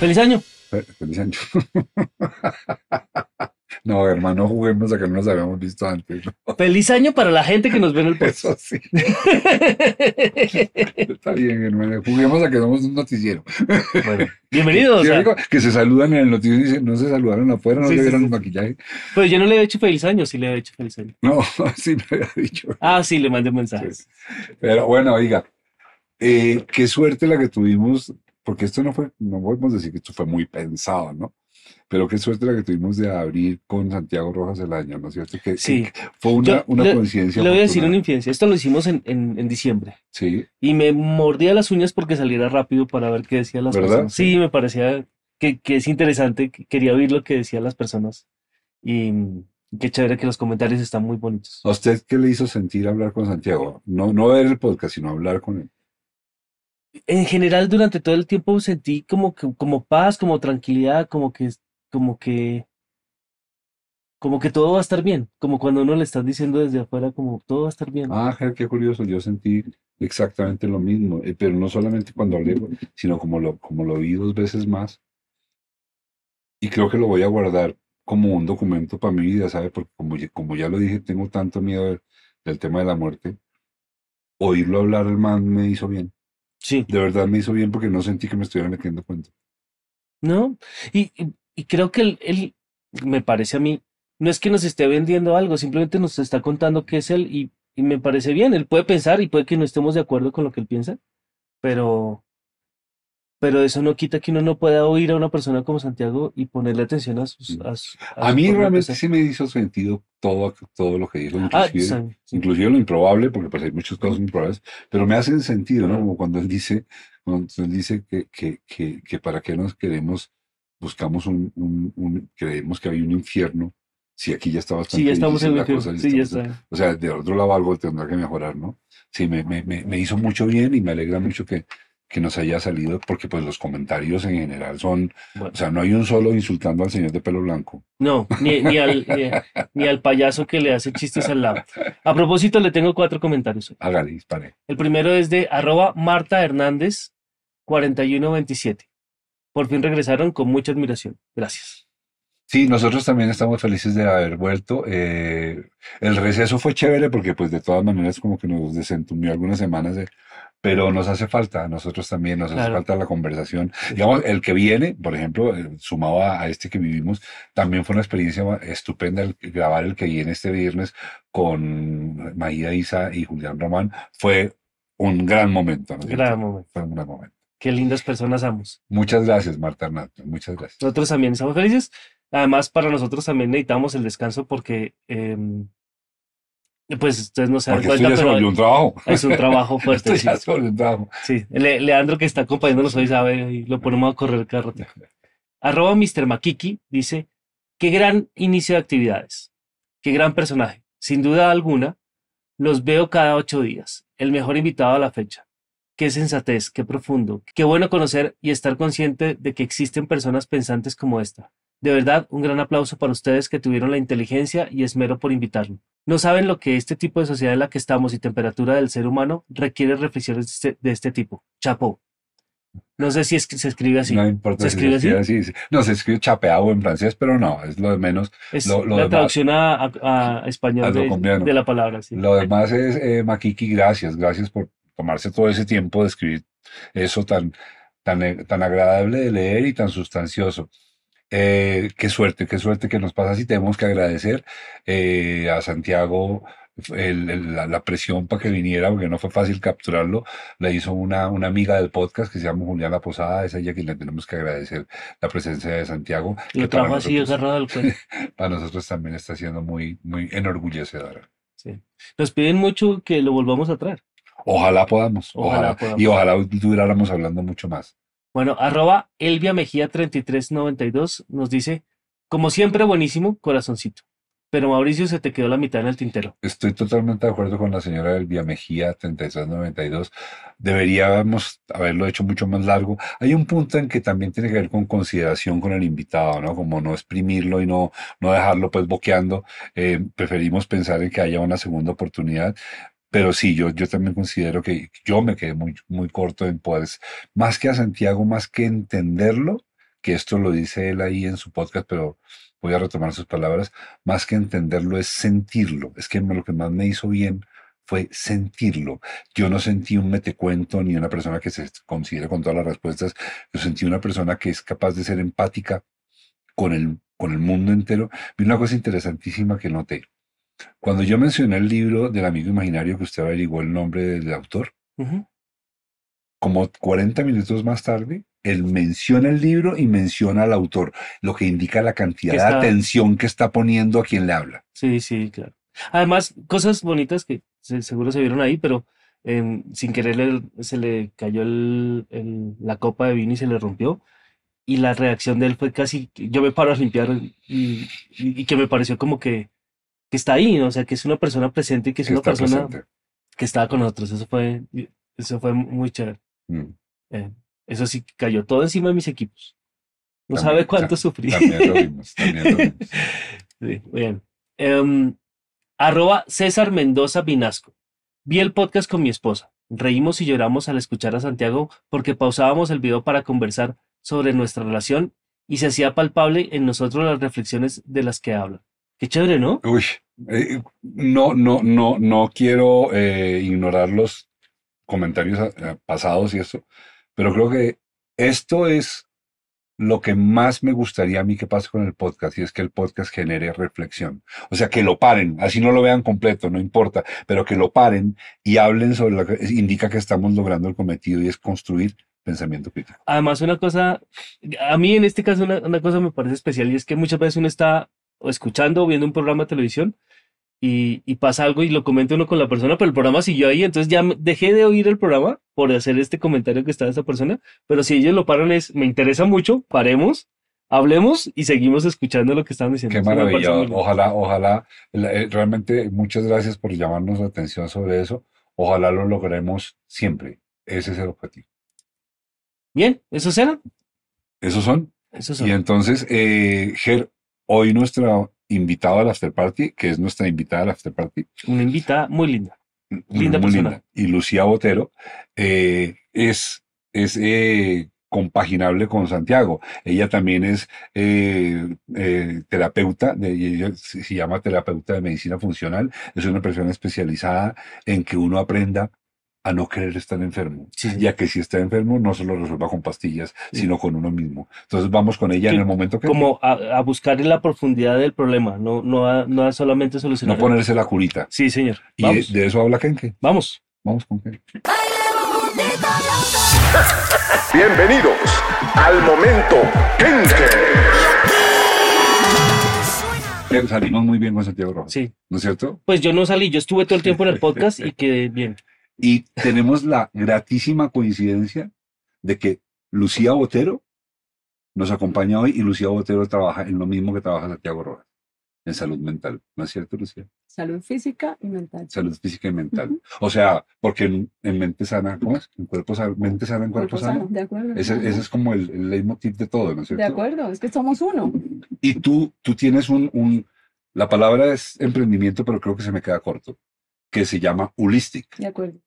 ¡Feliz año! Fe- Feliz año. No, hermano, juguemos a que no nos habíamos visto antes. ¿no? ¡Feliz año para la gente que nos ve en el podcast! Eso sí, está bien, hermano. Juguemos a que somos un noticiero. bueno, bienvenidos. Sí, o sea, digo, que se saludan en el noticiero y dicen, no se saludaron afuera, no Sí, le vieron sí. el maquillaje. pues yo no le he hecho feliz año, sí le he hecho feliz año. No, sí me había dicho. Ah, sí, le mandé mensajes. Pero bueno, oiga, eh, qué suerte la que tuvimos, porque esto no fue, no podemos decir que esto fue muy pensado, ¿no? Pero qué suerte la que tuvimos de abrir con Santiago Rojas el año, ¿no es cierto? Que, Sí. que fue una, Yo una le- coincidencia. Le voy a decir una infidencia. Esto lo hicimos en, en, en diciembre. Sí, Y me mordía las uñas porque saliera rápido para ver qué decían las ¿Verdad? personas. Sí, me parecía que, que es interesante. que Quería oír lo que decían las personas. Y qué chévere que los comentarios están muy bonitos. ¿A usted qué le hizo sentir hablar con Santiago? No, no ver el podcast, sino hablar con él. En general, durante todo el tiempo sentí como que, como paz, como tranquilidad, como que, como que, como que todo va a estar bien. Como cuando uno le están diciendo desde afuera, como todo va a estar bien. Ah, qué curioso, yo sentí exactamente lo mismo, eh, pero no solamente cuando hablé, sino como lo, como lo vi dos veces más. Y creo que lo voy a guardar como un documento para mi vida, ¿sabe? Porque como, como ya lo dije, tengo tanto miedo del, tema de la muerte. Oírlo hablar el man me hizo bien. Sí. De verdad me hizo bien porque no sentí que me estuviera metiendo cuenta. ¿No? Y, y, y creo que él, él, me parece a mí, no es que nos esté vendiendo algo, simplemente nos está contando qué es él y, y me parece bien. Él puede pensar y puede que no estemos de acuerdo con lo que él piensa, pero, pero eso no quita que uno no pueda oír a una persona como Santiago y ponerle atención a sus... A, su- A su mí realmente sí me hizo sentido todo, todo lo que dijo, Ah, inclusive. sí, sí. inclusive lo improbable, porque pues hay muchas cosas improbables, pero me hacen sentido, ¿no? Como cuando él dice, cuando él dice que, que, que, que para qué nos queremos, buscamos un, un, un- creemos que hay un infierno, si aquí ya está bastante Sí, ya estamos en la cosa, sí, ya está. O sea, de otro lado algo tendrá que mejorar, ¿no? Sí, me, me, me hizo mucho bien y me alegra mucho que, que nos haya salido, porque pues los comentarios en general son, Bueno, o sea, no hay un solo insultando al señor de pelo blanco. no, ni, ni al, ni, ni al payaso que le hace chistes al lado. A propósito, le tengo cuatro comentarios. Hágale, dispare. El primero es de arroba Marta Hernández 4127. Por fin regresaron con mucha admiración. Gracias. Sí, nosotros también estamos felices de haber vuelto. Eh, el receso fue chévere porque pues de todas maneras como que nos desentumió algunas semanas, de- pero nos hace falta, a nosotros también nos hace falta la conversación. Digamos, el que viene, por ejemplo, eh, sumado a, este que vivimos, también fue una experiencia estupenda el grabar el que viene este viernes con Maía Isa y Julián Román. Fue un gran momento. Gran momento. Fue un gran momento. Qué lindas personas amos. Muchas gracias, Marta Hernández. Muchas gracias. Nosotros también estamos felices. Además, para nosotros también necesitamos el descanso porque, em, pues ustedes no se dan cuenta, pero volvió un trabajo. es un trabajo fuerte. sí. ya se volvió un trabajo. Sí, Le- Leandro que está acompañándonos hoy sabe y lo ponemos a correr cada rato. Arroba Mr. Makiki dice, qué gran inicio de actividades, qué gran personaje. Sin duda alguna, los veo cada ocho días, el mejor invitado a la fecha. Qué sensatez, qué profundo, qué bueno conocer y estar consciente de que existen personas pensantes como esta. De verdad, un gran aplauso para ustedes que tuvieron la inteligencia y esmero por invitarlo. No saben lo que este tipo de sociedad en la que estamos y temperatura del ser humano requiere reflexiones de este, de este tipo. Chapo. No sé si es que se escribe así. No importa ¿Se si escribe escribe así. No, se escribe chapeado en francés, pero no, es lo de menos. Es Lo- lo la demás- traducción a, a- a español A de, la palabra. Sí. Lo demás es, eh, Makiki, gracias, gracias por tomarse todo ese tiempo de escribir eso tan, tan, eh, tan agradable de leer y tan sustancioso. Eh, qué suerte, qué suerte que nos pasa así. Tenemos que agradecer eh, a Santiago el- el- la, la presión para que viniera, porque no fue fácil capturarlo. Le hizo una, una amiga del podcast que se llama Juliana Posada, es a ella quien le tenemos que agradecer la presencia de Santiago. Lo trajo así agarrado al cuello. para nosotros también está siendo muy, muy enorgullecedora. Sí. Nos piden mucho que lo volvamos a traer. Ojalá podamos, Ojalá ojalá, podamos. y ojalá duráramos hablando mucho más. Bueno, arroba Elvia Mejía 3392 nos dice, como siempre, buenísimo, corazoncito. Pero Mauricio, se te quedó la mitad en el tintero. Estoy totalmente de acuerdo con la señora Elvia Mejía 3392. Deberíamos haberlo hecho mucho más largo. Hay un punto en que también tiene que ver con consideración con el invitado, ¿no? Como no exprimirlo y no, no dejarlo pues boqueando. Eh, preferimos pensar en que haya una segunda oportunidad. Pero sí, yo, yo también considero que yo me quedé muy, muy corto en poder, más que a Santiago, más que entenderlo, que esto lo dice él ahí en su podcast, pero voy a retomar sus palabras, más que entenderlo es sentirlo. Es que lo que más me hizo bien fue sentirlo. Yo no sentí un metecuento ni una persona que se considere con todas las respuestas. Yo sentí una persona que es capaz de ser empática con el, con el mundo entero. Vi una cosa interesantísima que noté. Cuando yo mencioné el libro del amigo imaginario que usted averiguó el nombre del autor, como 40 minutos más tarde, él menciona el libro y menciona al autor, lo que indica la cantidad de atención que está poniendo a quien le habla. Sí, sí, claro. Además, cosas bonitas que seguro se vieron ahí, pero em, sin querer se le cayó la copa de vino y se le rompió. Y la reacción de él fue casi, yo me paro a limpiar y, que me pareció como que, que está ahí, o sea, que es una persona presente y que es una persona que estaba con nosotros. Eso fue, eso fue muy chévere. Mm. Eh, eso sí cayó todo encima de mis equipos. No sabe cuánto sufrí. También lo vimos, también lo vimos. sí, bien. Em, arroba César Mendoza Vinasco. Vi el podcast con mi esposa. Reímos y lloramos al escuchar a Santiago porque pausábamos el video para conversar sobre nuestra relación y se hacía palpable en nosotros las reflexiones de las que habla. Qué chévere, ¿no? Uy, eh, no, no, no, no quiero eh, ignorar los comentarios eh, pasados y eso, pero creo que esto es lo que más me gustaría a mí que pase con el podcast y es que el podcast genere reflexión. O sea, que lo paren, así no lo vean completo, no importa, pero que lo paren y hablen sobre lo que indica que estamos logrando el cometido y es construir pensamiento crítico. Además, una cosa, a mí en este caso una, una cosa me parece especial y es que muchas veces uno está escuchando o viendo un programa de televisión y, pasa algo y lo comenta uno con la persona, pero el programa siguió ahí, entonces ya dejé de oír el programa por hacer este comentario que está esa persona, pero si ellos lo paran es, me interesa mucho, paremos, hablemos y seguimos escuchando lo que están diciendo. Qué maravilla, ojalá, ojalá, eh, realmente muchas gracias por llamarnos la atención sobre eso, ojalá lo logremos siempre, ese es el objetivo. Bien, ¿esos eran? Esos son. Esos son. Y entonces, eh, Ger, hoy nuestra invitado al after party, que es nuestra invitada al after party. Una invitada muy linda. Linda muy Linda. Y Lucía Botero eh, es, es eh, compaginable con Santiago. Ella también es eh, terapeuta, de, ella se llama terapeuta de medicina funcional. Es una persona especializada en que uno aprenda a no querer estar enfermo, ya que si está enfermo no se lo resuelva con pastillas, sino con uno mismo. Entonces vamos con ella en el momento que... Como a, buscar en la profundidad del problema, no, no, a, no solamente solucionar. No ponerse la curita. Sí, señor. ¿Y de, eso habla Kenke? Vamos. Vamos con Kenke. Bienvenidos al momento Kenke. Salimos muy bien con Santiago Rojas. Sí. ¿No es cierto? Pues yo no salí, yo estuve todo el tiempo en el podcast y quedé bien. Y tenemos la gratísima coincidencia de que Lucía Botero nos acompaña hoy y Lucía Botero trabaja en lo mismo que trabaja Santiago Rojas, en salud mental. ¿No es cierto, Lucía? Salud física y mental. Salud física y mental. O sea, porque en, mente sana, ¿cómo es? En cuerpo sano, mente sana, en cuerpo, sano. De acuerdo. Ese, es como el, el, leitmotiv de todo, ¿no es cierto? De acuerdo, es que somos uno. Y tú, tú tienes un, un, la palabra es emprendimiento, pero creo que se me queda corto, que se llama Holistic. De acuerdo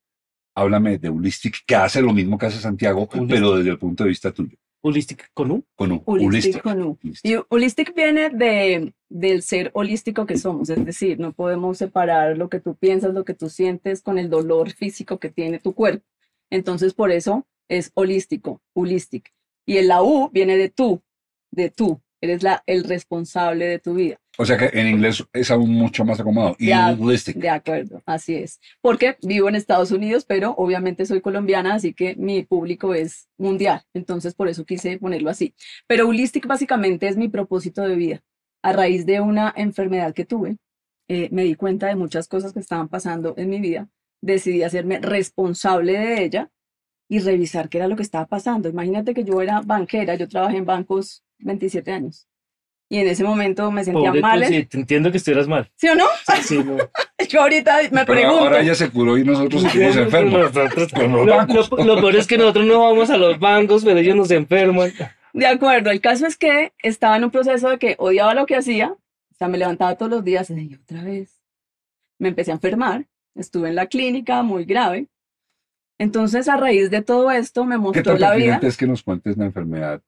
háblame de Holistic, que hace lo mismo que hace Santiago, pero desde el punto de vista tuyo. Holistic con U. Con U. Holistic, con U. Y holistic viene de, del ser holístico que somos, es decir, no podemos separar lo que tú piensas, lo que tú sientes con el dolor físico que tiene tu cuerpo. Entonces, por eso es holístico, holistic. Y el la U viene de tú, de tú. Eres la, el responsable de tu vida. O sea que en inglés es aún mucho más acomodado. Y. De acuerdo, así es. Porque vivo en Estados Unidos, pero obviamente soy colombiana, así que mi público es mundial. Entonces por eso quise ponerlo así. Pero holistic básicamente es mi propósito de vida. A raíz de una enfermedad que tuve, eh, me di cuenta de muchas cosas que estaban pasando en mi vida. Decidí hacerme responsable de ella y revisar qué era lo que estaba pasando. Imagínate que yo era banquera, yo trabajé en bancos 27 años. Y en ese momento me sentía mal. Sí, te entiendo que estuvieras mal. ¿Sí o no? Sí, no. Yo ahorita me Pero pregunto. Ahora ella se curó y nosotros estuvimos enfermos. lo, lo, peor es que nosotros no vamos a los bancos, pero ellos nos enferman. De acuerdo, el caso es que estaba en un proceso de que odiaba lo que hacía, o sea, me levantaba todos los días y decía, otra vez. Me empecé a enfermar, estuve en la clínica muy grave. Entonces, a raíz de todo esto, me mostró ¿Qué la vida. es que nos cuentes la enfermedad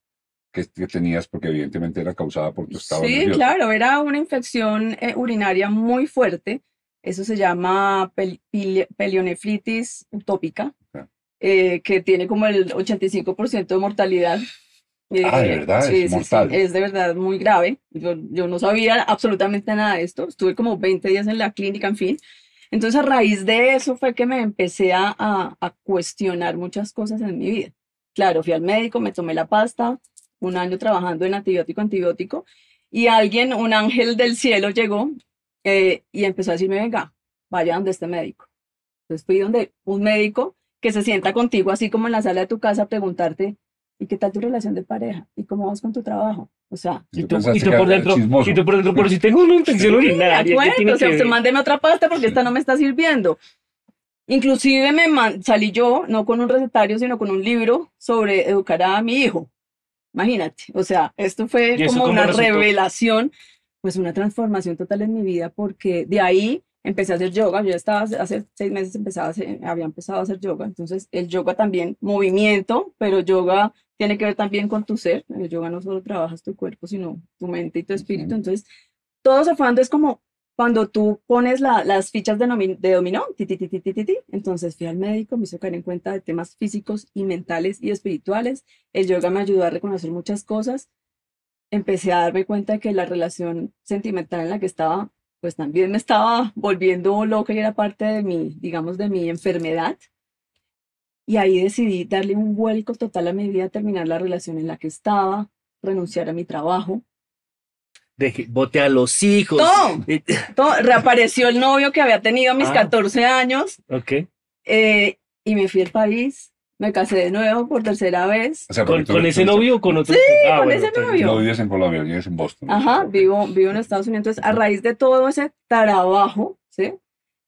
que, que tenías, porque evidentemente era causada por tu estado Sí, nervioso. claro, era una infección eh, urinaria muy fuerte. Eso se llama pel- pelionefritis utópica, Ok. eh, que tiene como el 85% de mortalidad. Ah, ¿de Eh, verdad? sí, Es sí, sí, mortal. es de verdad muy grave. Yo, yo no sabía absolutamente nada de esto. Estuve como 20 días en la clínica, en fin. Entonces, a raíz de eso fue que me empecé a, a, a cuestionar muchas cosas en mi vida. Claro, fui al médico, me tomé la pasta, un año trabajando en antibiótico, antibiótico, y alguien, un ángel del cielo llegó eh, y empezó a decirme, venga, vaya donde este médico. Entonces fui donde un médico que se sienta contigo así como en la sala de tu casa a preguntarte, ¿y qué tal tu relación de pareja? ¿Y cómo vas con tu trabajo? O sea, Y tú y tú por dentro, chismoso. y tú por dentro, pero si tengo una infección urinaria, ¿qué acuerdo, o sea, que usted mándeme otra pasta porque esta no me está sirviendo. Inclusive me man- salí yo, no con un recetario, sino con un libro sobre educar a mi hijo. Imagínate, o sea, esto fue ¿Y eso como una resultó? revelación, pues una transformación total en mi vida, porque de ahí empecé a hacer yoga. Yo ya estaba hace- seis meses empezaba a hacer- había empezado a hacer yoga. Entonces, el yoga también, movimiento, pero yoga tiene que ver también con tu ser. El yoga no solo trabajas tu cuerpo, sino tu mente y tu espíritu. Entonces, todo se fue dando, es como cuando tú pones la- las fichas de, de dominó, ti, ti, ti. entonces fui al médico, me hizo caer en cuenta de temas físicos y mentales y espirituales. El yoga me ayudó a reconocer muchas cosas. Empecé a darme cuenta de que la relación sentimental en la que estaba, pues también me estaba volviendo loca y era parte de mi, digamos, de mi enfermedad. Y ahí decidí darle un vuelco total a mi vida, terminar la relación en la que estaba, renunciar a mi trabajo, Deje- bote a los hijos. Todo. Todo, reapareció el novio que había tenido a mis Ah. 14 años Ok. eh, y me fui al país, me casé de nuevo por tercera vez. O sea, ¿Con, porque tú- con tú- ese tú- novio o con otro? Ah, con bueno, ese novio. No vives en Colombia, vives en Boston. Ajá, vivo, vivo en Estados Unidos. Entonces, a raíz de todo ese trabajo, ¿sí?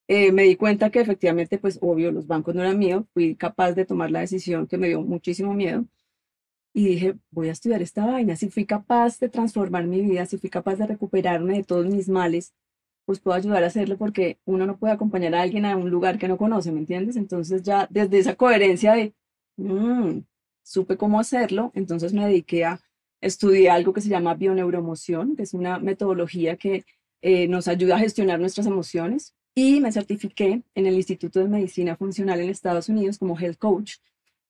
Eh, me di cuenta que efectivamente, pues obvio, los bancos no eran míos. Fui capaz de tomar la decisión que me dio muchísimo miedo. Y dije, voy a estudiar esta vaina. Si fui capaz de transformar mi vida, si fui capaz de recuperarme de todos mis males, pues puedo ayudar a hacerlo porque uno no puede acompañar a alguien a un lugar que no conoce, ¿me entiendes? Entonces ya desde esa coherencia de, "Mm, supe cómo hacerlo, entonces me dediqué a estudiar algo que se llama bioneuroemoción, que es una metodología que eh, nos ayuda a gestionar nuestras emociones y me certifiqué en el Instituto de Medicina Funcional en Estados Unidos como Health Coach.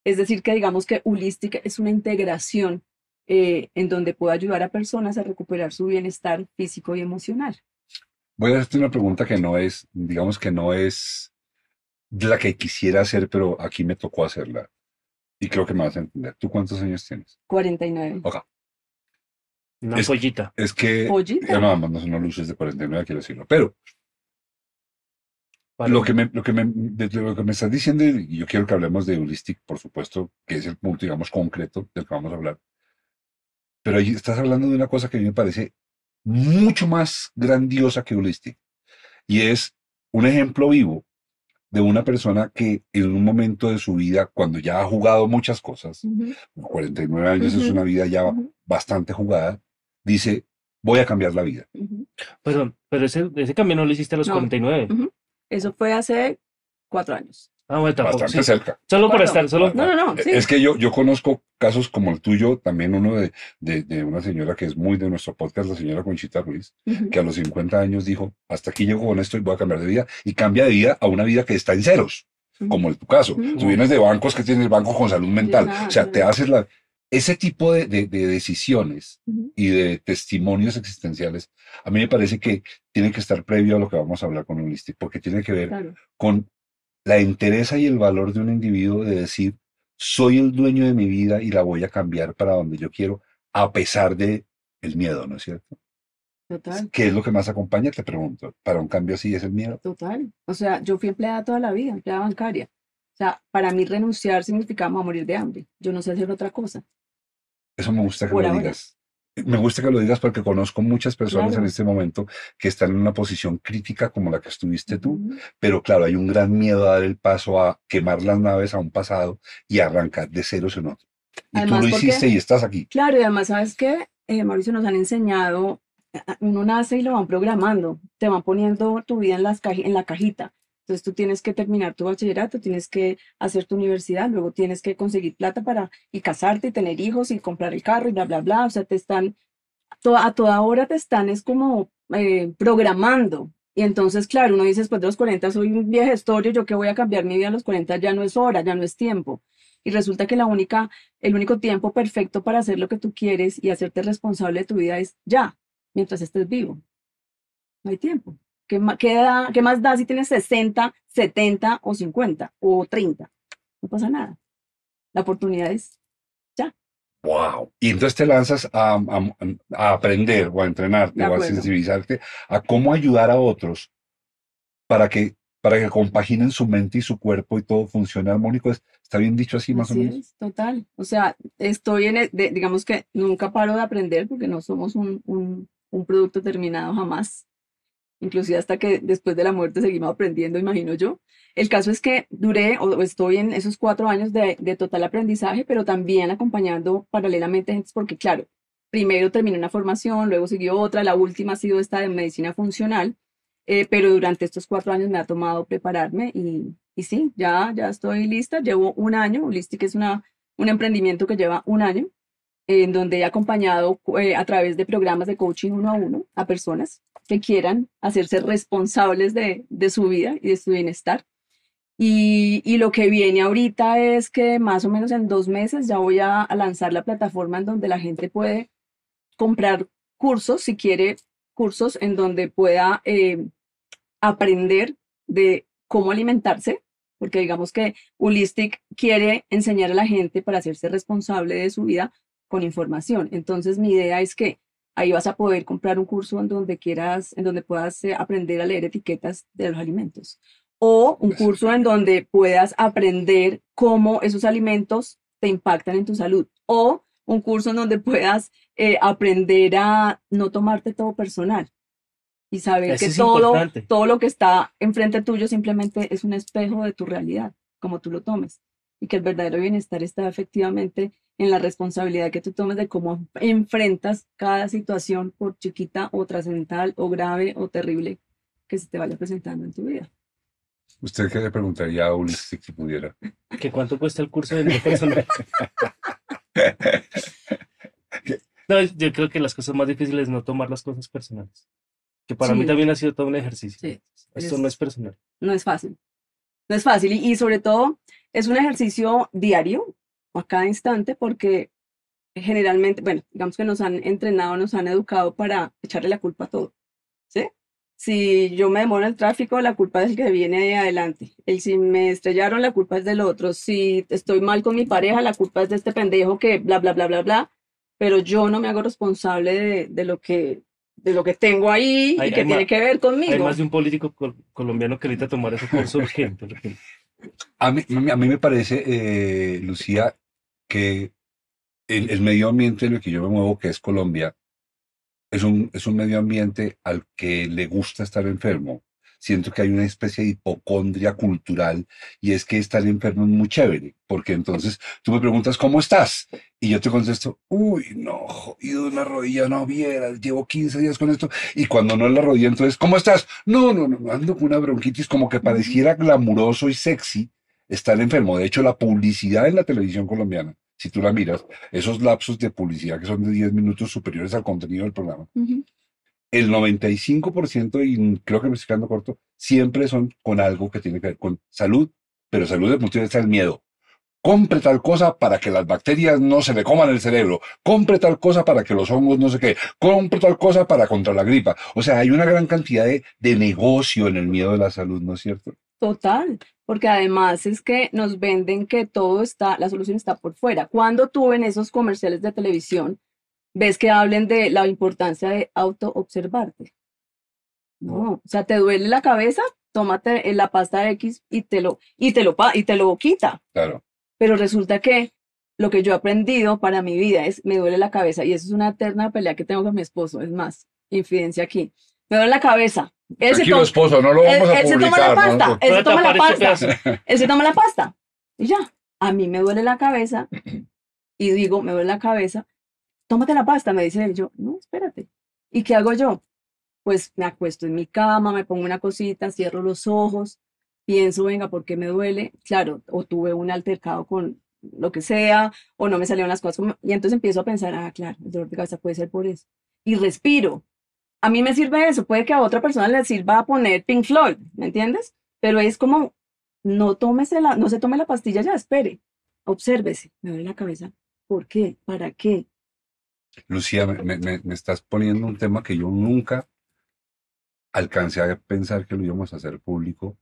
Es decir, que digamos que Holistic es una integración eh, en donde puedo ayudar a personas a recuperar su bienestar físico y emocional. Voy a hacerte una pregunta que no es, digamos que no es la que quisiera hacer, pero aquí me tocó hacerla. Y creo que me vas a entender. ¿Tú cuántos años tienes? 49. Una Es- pollita. Es que, Pollita. ya no, no son no luces de 49, quiero decirlo. Pero Vale. lo que me, lo que me, de lo que me estás diciendo, y yo quiero que hablemos de Holistic, por supuesto, que es el punto, digamos, concreto del que vamos a hablar. Pero ahí estás hablando de una cosa que a mí me parece mucho más grandiosa que Holistic. Y es un ejemplo vivo de una persona que en un momento de su vida, cuando ya ha jugado muchas cosas, Ujú, 49 años es Ujú. una vida ya ujú, bastante jugada, dice, voy a cambiar la vida. Pero, pero ese, ese cambio no lo hiciste a los No. 49. Eso fue hace cuatro años. Ah, bueno, tampoco. Bastante sí. cerca. Solo por estar, solo. No, no, no, sí. Es que yo, yo conozco casos como el tuyo, también uno de, de, de una señora que es muy de nuestro podcast, la señora Conchita Ruiz, que a los 50 años dijo, hasta aquí llego con esto y voy a cambiar de vida, y cambia de vida a una vida que está en ceros, como en tu caso. Tú vienes de bancos que tienes el banco con salud mental, nada, o sea, te haces la... Ese tipo de, de, de decisiones y de testimonios existenciales, a mí me parece que tiene que estar previo a lo que vamos a hablar con Holistic, porque tiene que ver Claro. con la entereza y el valor de un individuo de decir, soy el dueño de mi vida y la voy a cambiar para donde yo quiero, a pesar de el miedo, ¿no es cierto? Total. ¿Qué es lo que más acompaña? Te pregunto. Para un cambio así es el miedo. Total. O sea, yo fui empleada toda la vida, empleada bancaria. O sea, para mí renunciar significaba morir de hambre. Yo no sé hacer otra cosa. Eso me gusta que Por lo ahora. digas. Me gusta que lo digas porque conozco muchas personas Claro. en este momento que están en una posición crítica como la que estuviste tú, Ujú. pero claro, hay un gran miedo a dar el paso a quemar las naves a un pasado y arrancar de ceros en otro. Y Además, tú lo porque- hiciste y estás aquí. Claro, y además, ¿sabes qué? Eh, Mauricio, nos han enseñado, a- a- uno nace y lo van programando, te van poniendo tu vida en, las en la cajita. Entonces tú tienes que terminar tu bachillerato, tienes que hacer tu universidad, luego tienes que conseguir plata para y casarte y tener hijos y comprar el carro y bla, bla, bla. O sea, te están, to- a toda hora te están es como eh, programando. Y entonces, claro, uno dice después de los 40 soy un viejo historia, yo que voy a cambiar mi vida a los 40 ya no es hora, ya no es tiempo. Y resulta que la única, el único tiempo perfecto para hacer lo que tú quieres y hacerte responsable de tu vida es ya, mientras estés vivo. No hay tiempo. ¿Qué, qué da- qué más da si tienes 60, 70 o 50 o 30? No pasa nada. La oportunidad es Wow. Y entonces te lanzas a, a- a aprender o a entrenarte o a sensibilizarte a cómo ayudar a otros para que, para que compaginen su mente y su cuerpo y todo funcione armónico. Es- ¿Está bien dicho así más o Así menos? es, total. O sea, estoy en, e- de- digamos que nunca paro de aprender porque no somos un, un, un producto terminado jamás. Inclusive hasta que después de la muerte seguimos aprendiendo, imagino yo. El caso es que duré o estoy en esos cuatro años de, de total aprendizaje, pero también acompañando paralelamente gente, porque claro, primero terminé una formación, luego siguió otra, la última ha sido esta de medicina funcional, eh, pero durante estos cuatro años me ha tomado prepararme y, y sí, ya, ya estoy lista, llevo un año, Holistic es una, un emprendimiento que lleva un año, en donde he acompañado eh, a través de programas de coaching uno a uno a personas que quieran hacerse responsables de, de su vida y de su bienestar. Y, y lo que viene ahorita es que más o menos en dos meses ya voy a, lanzar la plataforma en donde la gente puede comprar cursos, si quiere cursos en donde pueda eh, aprender de cómo alimentarse, porque digamos que Holistic quiere enseñar a la gente para hacerse responsable de su vida con información. Entonces mi idea es que ahí vas a poder comprar un curso en donde quieras, en donde puedas eh, aprender a leer etiquetas de los alimentos. O un curso en donde puedas aprender cómo esos alimentos te impactan en tu salud. O un curso en donde puedas eh, aprender a no tomarte todo personal y saber Eso que todo, todo lo que está enfrente tuyo simplemente es un espejo de tu realidad, como tú lo tomes y que el verdadero bienestar está efectivamente en la responsabilidad que tú tomes de cómo enfrentas cada situación, por chiquita o trascendental o grave o terrible que se te vaya presentando en tu vida. ¿Usted qué le preguntaría a Ulises si pudiera? ¿Que cuánto cuesta el curso de no personal? No, yo creo que las cosas más difíciles es no tomar las cosas personales. Que para mí Sí. también ha sido todo un ejercicio. Sí, Esto es- no es personal. no es fácil. No es fácil y, y sobre todo es un ejercicio diario a cada instante porque generalmente, bueno, digamos que nos han entrenado, nos han educado para echarle la culpa a todo. ¿Sí? Si yo me demoro en el tráfico, la culpa es el que viene de adelante. El si me estrellaron, la culpa es del otro. Si estoy mal con mi pareja, la culpa es de este pendejo que bla, bla, bla, bla, bla. Pero yo no me hago responsable de, de lo que de lo que tengo ahí Hay- y que hay tiene ma- que ver Hay conmigo. más de un político col- colombiano que ahorita tomar ese curso urgente. urgente. A mí, a mí me parece, eh, Lucía, que el, el medio ambiente en el que yo me muevo, que es Colombia, es un, es un medio ambiente al que le gusta estar enfermo. Siento que hay una especie de hipocondria cultural y es que estar enfermo es muy chévere, porque entonces tú me preguntas, ¿cómo estás? Y yo te contesto, uy, no, jodido una rodilla, no vieras, llevo 15 días con esto. Y cuando no es la rodilla, entonces, ¿cómo estás? No, no, no, ando con una bronquitis como que pareciera glamuroso y sexy estar enfermo. De hecho, la publicidad en la televisión colombiana, si tú la miras, esos lapsos de publicidad que son de 10 minutos superiores al contenido del programa, Ujú. El 95%, y creo que me estoy quedando corto, siempre son con algo que tiene que ver con salud, pero salud el punto de vista del miedo. Compre tal cosa para que las bacterias no se le coman el cerebro. Compre tal cosa para que los hongos no sé qué. Compre tal cosa para contra la gripa. O sea, hay una gran cantidad de, de negocio en el miedo de la salud, ¿no es cierto? Total, porque además es que nos venden que todo está, la solución está por fuera. Cuando tú en esos comerciales de televisión ves que hablen de la importancia de auto-observarte. No, o sea, te duele la cabeza, tómate eh, la pasta X y te lo, y te lo, y te lo quita. Claro. Pero resulta que lo que yo he aprendido para mi vida es, me duele la cabeza y eso es una eterna pelea que tengo con mi esposo. Es más, infidencia aquí. Me duele la cabeza. Él se Tranquilo, to- esposo, no lo él, vamos a él se toma la publicar. pasta, ¿no? él se toma la pasta, él se toma la pasta y ya. A mí me duele la cabeza y digo, me duele la cabeza, tómate la pasta, me dice él. Yo, no, espérate. ¿Y qué hago yo? Pues me acuesto en mi cama, me pongo una cosita, cierro los ojos pienso, venga, ¿por qué me duele? Claro, o tuve un altercado con lo que sea, o no me salieron las cosas como... Y entonces empiezo a pensar, ah, claro, el dolor de cabeza puede ser por eso. Y respiro. A mí me sirve eso, puede que a otra persona le sirva poner Pink Floyd, ¿me entiendes? Pero es como, no la, no se tome la pastilla ya, espere, obsérvese, me duele la cabeza. ¿Por qué? ¿Para qué? Lucía, me, me- me estás poniendo un tema que yo nunca alcancé a pensar que lo íbamos a hacer público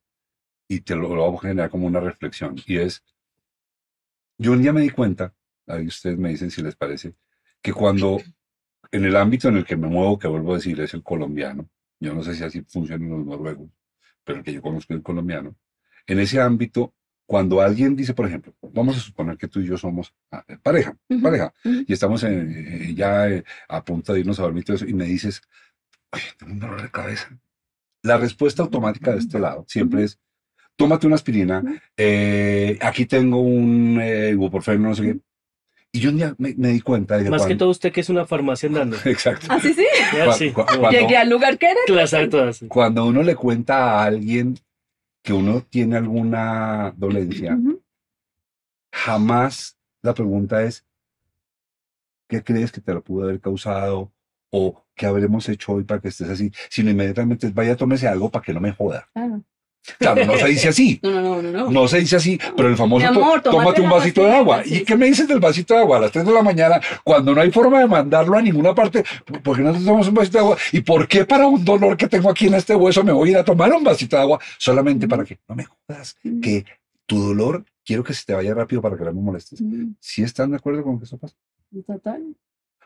y te lo, lo vamos a generar como una reflexión. Y es, yo un día me di cuenta, ahí ustedes me dicen si les parece, que cuando en el ámbito en el que me muevo, que vuelvo a decir es el colombiano, yo no sé si así funcionan los noruegos, pero el que yo conozco es el colombiano, en ese ámbito, cuando alguien dice, por ejemplo, vamos a suponer que tú y yo somos ah, pareja, Ujú, pareja, ujú. y estamos en- eh, ya eh, a punto de irnos a dormir y todo eso, y me dices, oye, tengo un dolor de cabeza. La respuesta automática de este lado siempre es, tómate una aspirina, eh, aquí tengo un eh, ibuprofeno, no sé qué. Y yo un día me, me di cuenta de que Más que cuando- todo usted que es una farmacia andando. Exacto. Ah, sí, sí. Cuando- Llegué al lugar que era. Claro, exacto, así. Cuando uno le cuenta a alguien que uno tiene alguna dolencia, jamás la pregunta es, ¿qué crees que te lo pudo haber causado? ¿O qué habremos hecho hoy para que estés así? Sino inmediatamente vaya, tómese algo para que no me joda. Claro, no se dice así. No, no, no, no, no. No se dice así, pero el famoso, amor, tómate tómate un vasito de agua. ¿Y qué me dices del vasito de agua a las 3 de la mañana cuando no hay forma de mandarlo a ninguna parte? ¿Por qué no te tomas un vasito de agua? ¿Y por qué para un dolor que tengo aquí en este hueso me voy a ir a tomar un vasito de agua solamente para que no me jodas? Mm, Que tu dolor quiero que se te vaya rápido para que no me molestes. mm, ¿Sí están de acuerdo con que eso pasa? Total.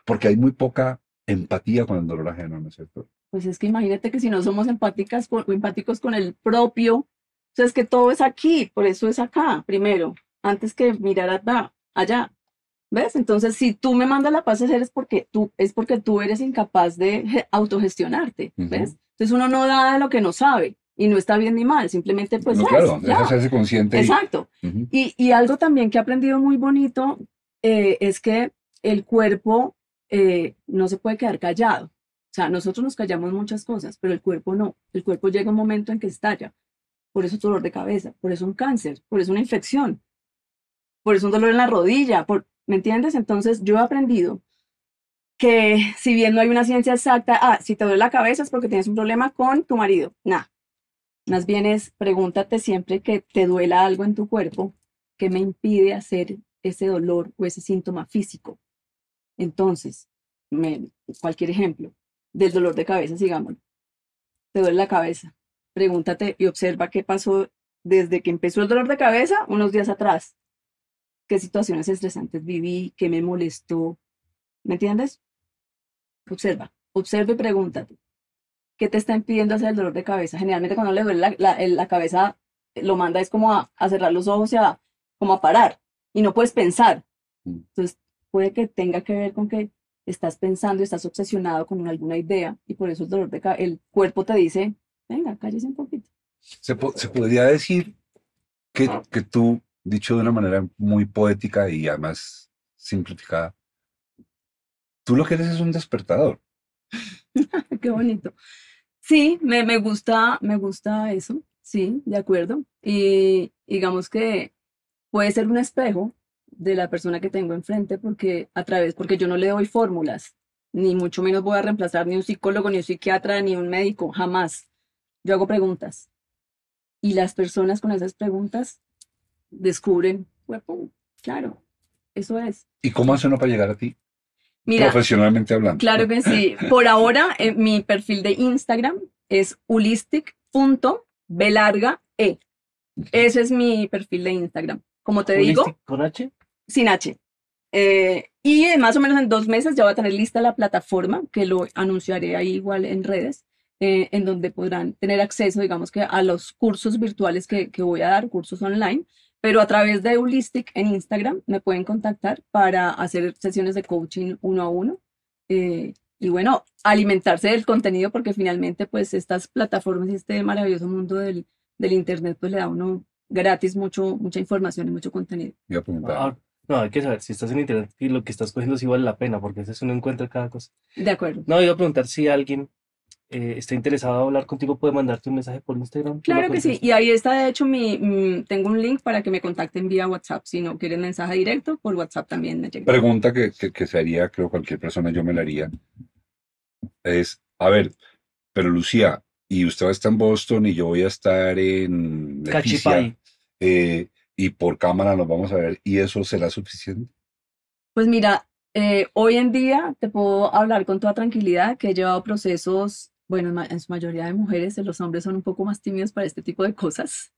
Porque hay muy poca empatía con el dolor ajeno, ¿no es cierto? Pues es que imagínate que si no somos empáticas con, empáticos con el propio, o sea, es que todo es aquí, por eso es acá, primero, antes que mirar allá, allá. ¿Ves? Entonces, si tú me mandas la paz a hacer es porque tú, es porque tú eres incapaz de ge- autogestionarte. ¿ves? Entonces uno no da de lo que no sabe y no está bien ni mal, simplemente pues no, es, claro, ya. es hacerse consciente. y- Exacto. Y, y algo también que he aprendido muy bonito eh, es que el cuerpo eh, no se puede quedar callado. O sea, nosotros nos callamos muchas cosas, pero el cuerpo no. El cuerpo llega un momento en que estalla. Por eso dolor de cabeza, por eso un cáncer, por eso una infección, por eso un dolor en la rodilla, ¿me entiendes? Entonces yo he aprendido que si bien no hay una ciencia exacta, ah, si te duele la cabeza es porque tienes un problema con tu marido. Nada. Más bien es, pregúntate siempre que te duela algo en tu cuerpo, que me impide hacer ese dolor o ese síntoma físico. Entonces, cualquier ejemplo del dolor de cabeza, sigamos. Te duele la cabeza. Pregúntate y observa qué pasó desde que empezó el dolor de cabeza unos días atrás. ¿Qué situaciones estresantes viví? ¿Qué me molestó? ¿Me entiendes? Observa, observa y pregúntate. ¿Qué te está impidiendo hacer el dolor de cabeza? Generalmente cuando le duele la, la cabeza, lo manda es como a, a cerrar los ojos y a, como a parar. Y no puedes pensar. Mm. Entonces, puede que tenga que ver con que estás pensando, estás obsesionado con alguna idea y por eso el dolor de cabeza, el cuerpo te dice, venga, cállese un poquito. Se, po- se podría decir que, que tú, dicho de una manera muy poética y además simplificada, tú lo que eres es un despertador. Qué bonito. Sí, me, me gusta, me gusta eso, sí, de acuerdo. Y digamos que puede ser un espejo de la persona que tengo enfrente porque a través, porque yo no le doy fórmulas, ni mucho menos voy a reemplazar ni un psicólogo, ni un psiquiatra, ni un médico, jamás. Yo hago preguntas. Y las personas con esas preguntas descubren, "Huepú, claro, eso es. ¿Y cómo hace uno para llegar a ti? Mira, Profesionalmente hablando. Claro que sí. Por ahora, eh, mi perfil de Instagram es holistic.belargae. Ese es mi perfil de Instagram. Como te digo, ¿Con H? Sin H. Eh, y más o menos en dos meses ya voy a tener lista la plataforma, que lo anunciaré ahí igual en redes, eh, en donde podrán tener acceso, digamos que a los cursos virtuales que, que voy a dar, cursos online, pero a través de Holistic en Instagram me pueden contactar para hacer sesiones de coaching uno a uno. eh, y bueno, alimentarse del contenido porque finalmente pues estas plataformas y este maravilloso mundo del, del Internet pues le da a uno gratis mucho, mucha información y mucho contenido. No, hay que saber si estás en internet y lo que estás cogiendo sí vale la pena, porque a veces uno encuentra cada cosa. De acuerdo. No, iba a preguntar si alguien eh, está interesado en hablar contigo, puede mandarte un mensaje por Instagram. ¿Tú Claro que sí, y ahí está de hecho mi, tengo un link para que me contacten vía WhatsApp, si no quieren mensaje directo, por WhatsApp también me llega. Pregunta que, que, que se haría, creo cualquier persona, yo me la haría, es, a ver, pero Lucía, y usted va a estar en Boston y yo voy a estar en Cachipay. eh, y por cámara nos vamos a ver, ¿y eso será suficiente? Pues mira, eh, hoy en día te puedo hablar con toda tranquilidad que he llevado procesos, bueno, en su mayoría de mujeres, los hombres son un poco más tímidos para este tipo de cosas,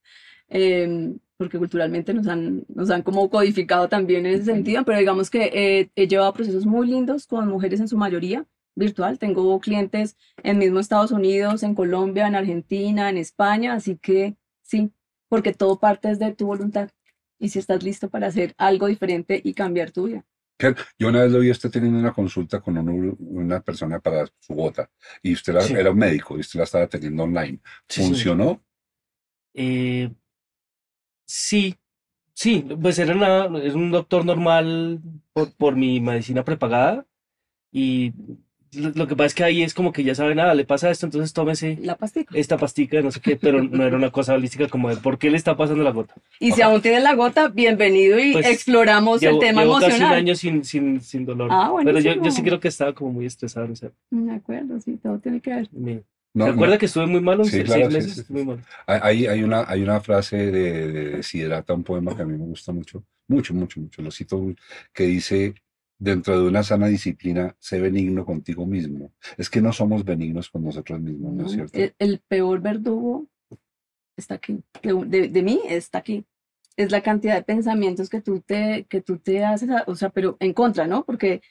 em, porque culturalmente nos han, nos han como codificado también en ese sentido, pero digamos que eh, he llevado procesos muy lindos con mujeres en su mayoría virtual. Tengo clientes en mismo Estados Unidos, en Colombia, en Argentina, en España, así que sí, porque todo parte desde tu voluntad y si estás listo para hacer algo diferente y cambiar tu vida. Yo una vez lo vi usted teniendo una consulta con un- una persona para su gota, y usted la- Sí. era un médico, y usted la estaba teniendo online. Sí, sí. ¿Funcionó? Eh, sí, sí, pues era, una- era un doctor normal por, por mi medicina prepagada y lo, que pasa es que ahí es como que ya sabe nada, le pasa esto, entonces tómese La pastica. esta pastica, no sé qué, pero no era una cosa holística como de por qué le está pasando la gota. Y si aún tienes la gota, bienvenido y Pues, exploramos el Llevo, tema llevo casi un emocional. año sin, sin, sin dolor, Ah, pero yo, yo sí creo que estaba como muy estresado. no sé. De acuerdo, sí, todo tiene que ver. Me- No, ¿Se no. que estuve muy malo? Sí, claro, meses sí, sí. muy malo. Hay, hay una, hay una frase de, de Desiderata, un poema que a mí me gusta mucho, mucho, mucho, mucho, lo cito, que dice, dentro de una sana disciplina, sé benigno contigo mismo. Es que no somos benignos con nosotros mismos, ¿no es cierto? El, el peor verdugo está aquí. De, de- mí está aquí. Es la cantidad de pensamientos que tú te, que tú te haces, a- o sea, pero en contra, ¿no? Porque,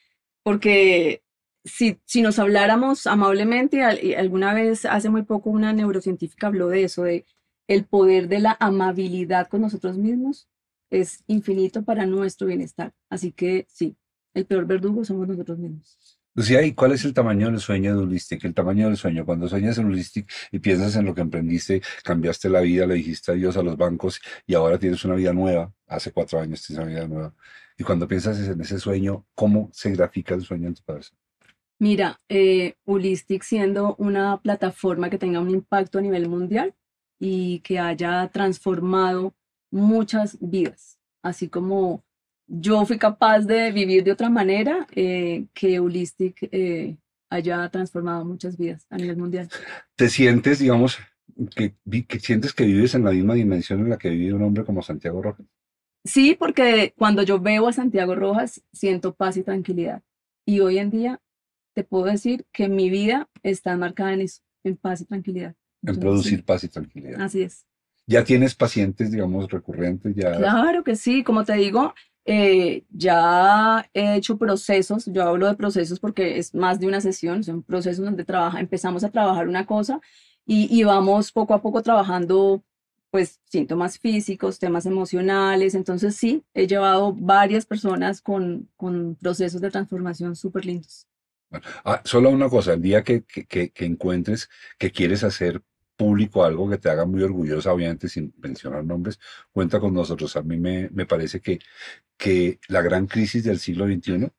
porque si, si nos habláramos amablemente, alguna vez hace muy poco una neurocientífica habló de eso, de el poder de la amabilidad con nosotros mismos es infinito para nuestro bienestar. Así que sí, el peor verdugo somos nosotros mismos. Lucía, ¿y cuál es el tamaño del sueño de Holistic? El tamaño del sueño. Cuando sueñas en Holistic y piensas en lo que emprendiste, cambiaste la vida, le dijiste adiós a los bancos y ahora tienes una vida nueva. Hace cuatro años tienes una vida nueva. Y cuando piensas en ese sueño, ¿cómo se grafica el sueño en tu cabeza? Mira, eh, Holistic siendo una plataforma que tenga un impacto a nivel mundial y que haya transformado muchas vidas, así como yo fui capaz de vivir de otra manera, eh, que Holistic eh, haya transformado muchas vidas a nivel mundial. ¿Te sientes, digamos, que, que sientes que vives en la misma dimensión en la que vive un hombre como Santiago Rojas? Sí, porque cuando yo veo a Santiago Rojas, siento paz y tranquilidad. Y hoy en día te puedo decir que mi vida está marcada en eso, en paz y tranquilidad. En Entonces, producir sí, paz y tranquilidad. así es. Ya tienes pacientes, digamos, recurrentes, ya. Claro que sí, como te digo, eh, ya he hecho procesos, yo hablo de procesos porque es más de una sesión, son procesos donde trabaja, empezamos a trabajar una cosa y, y vamos poco a poco trabajando pues síntomas físicos, temas emocionales, entonces sí, he llevado varias personas con, con procesos de transformación súper lindos. Ah, solo una cosa, el día que, que, encuentres que quieres hacer público algo que te haga muy orgullosa, obviamente sin mencionar nombres, cuenta con nosotros. A mí me, me parece que, que la gran crisis del siglo XXI,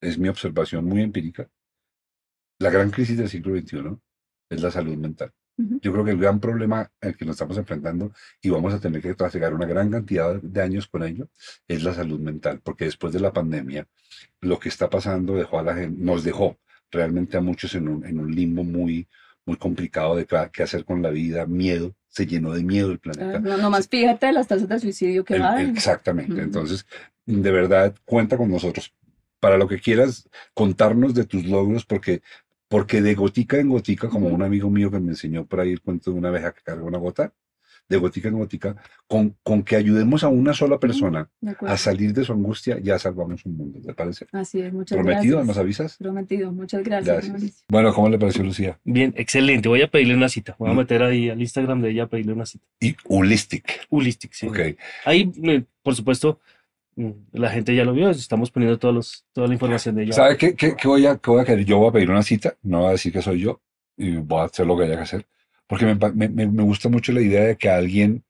es mi observación muy empírica, la gran crisis del siglo XXI es la salud mental. Yo creo que el gran problema al que nos estamos enfrentando y vamos a tener que trasegar una gran cantidad de años con ello es la salud mental, porque después de la pandemia lo que está pasando dejó a la gente, nos dejó realmente a muchos en un, en un limbo muy, muy complicado de qué hacer con la vida, miedo, se llenó de miedo el planeta. No, nomás fíjate las tasas de suicidio que van. exactamente. Ujú. Entonces, de verdad, cuenta con nosotros para lo que quieras contarnos de tus logros, porque, porque de gotica en gotica, como un amigo mío que me enseñó por ahí el cuento de una abeja que carga una gota, de gotica en gotica, con, con que ayudemos a una sola persona a salir de su angustia, ya salvamos un mundo, ¿te parece? Así es, muchas Prometido, gracias. ¿nos avisas? Prometido, muchas gracias. Gracias. Bueno, ¿cómo le pareció Lucía? Bien, excelente. Voy a pedirle una cita. Voy a Mm. meter ahí al Instagram de ella a pedirle una cita. Y holistic. Holistic, sí. Ok. Ahí, por supuesto, mm, la gente ya lo vio. Estamos poniendo todos los, toda la información de ella. ¿Sabe qué, qué- qué voy a, qué voy a querer? Yo voy a pedir una cita, no voy a decir que soy yo y voy a hacer lo que haya que hacer. Porque me, me- me- gusta mucho la idea de que alguien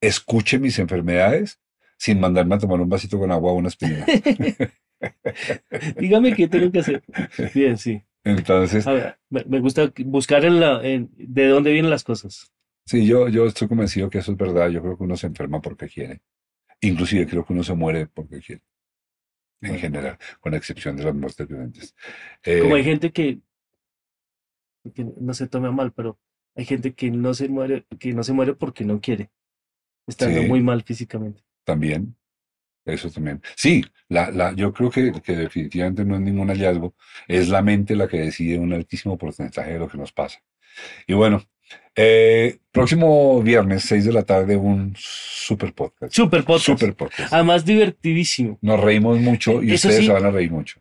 escuche mis enfermedades sin mandarme a tomar un vasito con agua o una aspirina. Dígame qué tengo que hacer. Bien, sí. Entonces, A ver, me, me gusta buscar en la, en- de dónde vienen las cosas. sí, yo, yo estoy convencido que eso es verdad. Yo creo que uno se enferma porque quiere. Inclusive creo que uno se muere porque quiere. En Bueno. general, con excepción de las muertes violentas. Eh, Como hay gente que, que no se tome mal, pero hay gente que no se muere, que no se muere porque no quiere, estando Sí. muy mal físicamente. También, eso también. Sí, la, la, yo creo que, que definitivamente no es ningún hallazgo, es la mente la que decide un altísimo porcentaje de lo que nos pasa. Y bueno, eh, próximo viernes, 6 de la tarde, un super podcast. Super podcast. Super podcast. Además, divertidísimo. Nos reímos mucho y Eso ustedes sí. se van a reír mucho.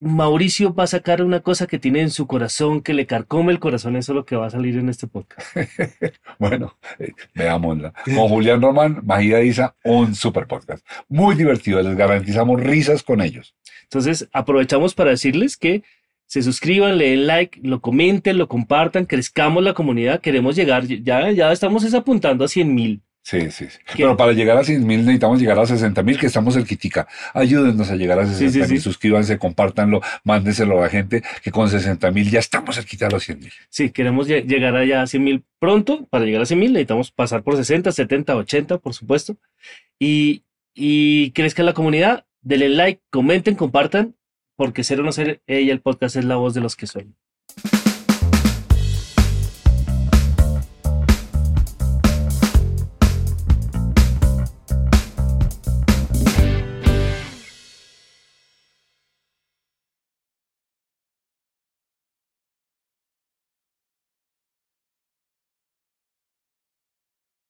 Mauricio va a sacar una cosa que tiene en su corazón, que le carcome el corazón, eso es lo que va a salir en este podcast. Bueno, eh, veámosla. Con Julián Román, Magida Isa, un super podcast. Muy divertido, les garantizamos risas con ellos. Entonces, aprovechamos para decirles que se suscriban, le den like, lo comenten, lo compartan, crezcamos la comunidad, queremos llegar, ya, ya estamos es apuntando a 100 mil. Sí, sí, sí. Pero para llegar a 100 mil necesitamos llegar a 60 mil, que estamos cerquitica. Ayúdennos a llegar a Sí, 60 sí, mil, sí. suscríbanse, compártanlo, mándenselo a la gente, que con 60 mil ya estamos cerquita a los 100 mil. Sí, queremos lle- llegar allá a 100 mil pronto. Para llegar a 100 mil necesitamos pasar por 60, 70, 80, por supuesto. Y, y crezca la comunidad. Denle like, comenten, compartan, porque ser o no ser ella, el podcast es la voz de los que son.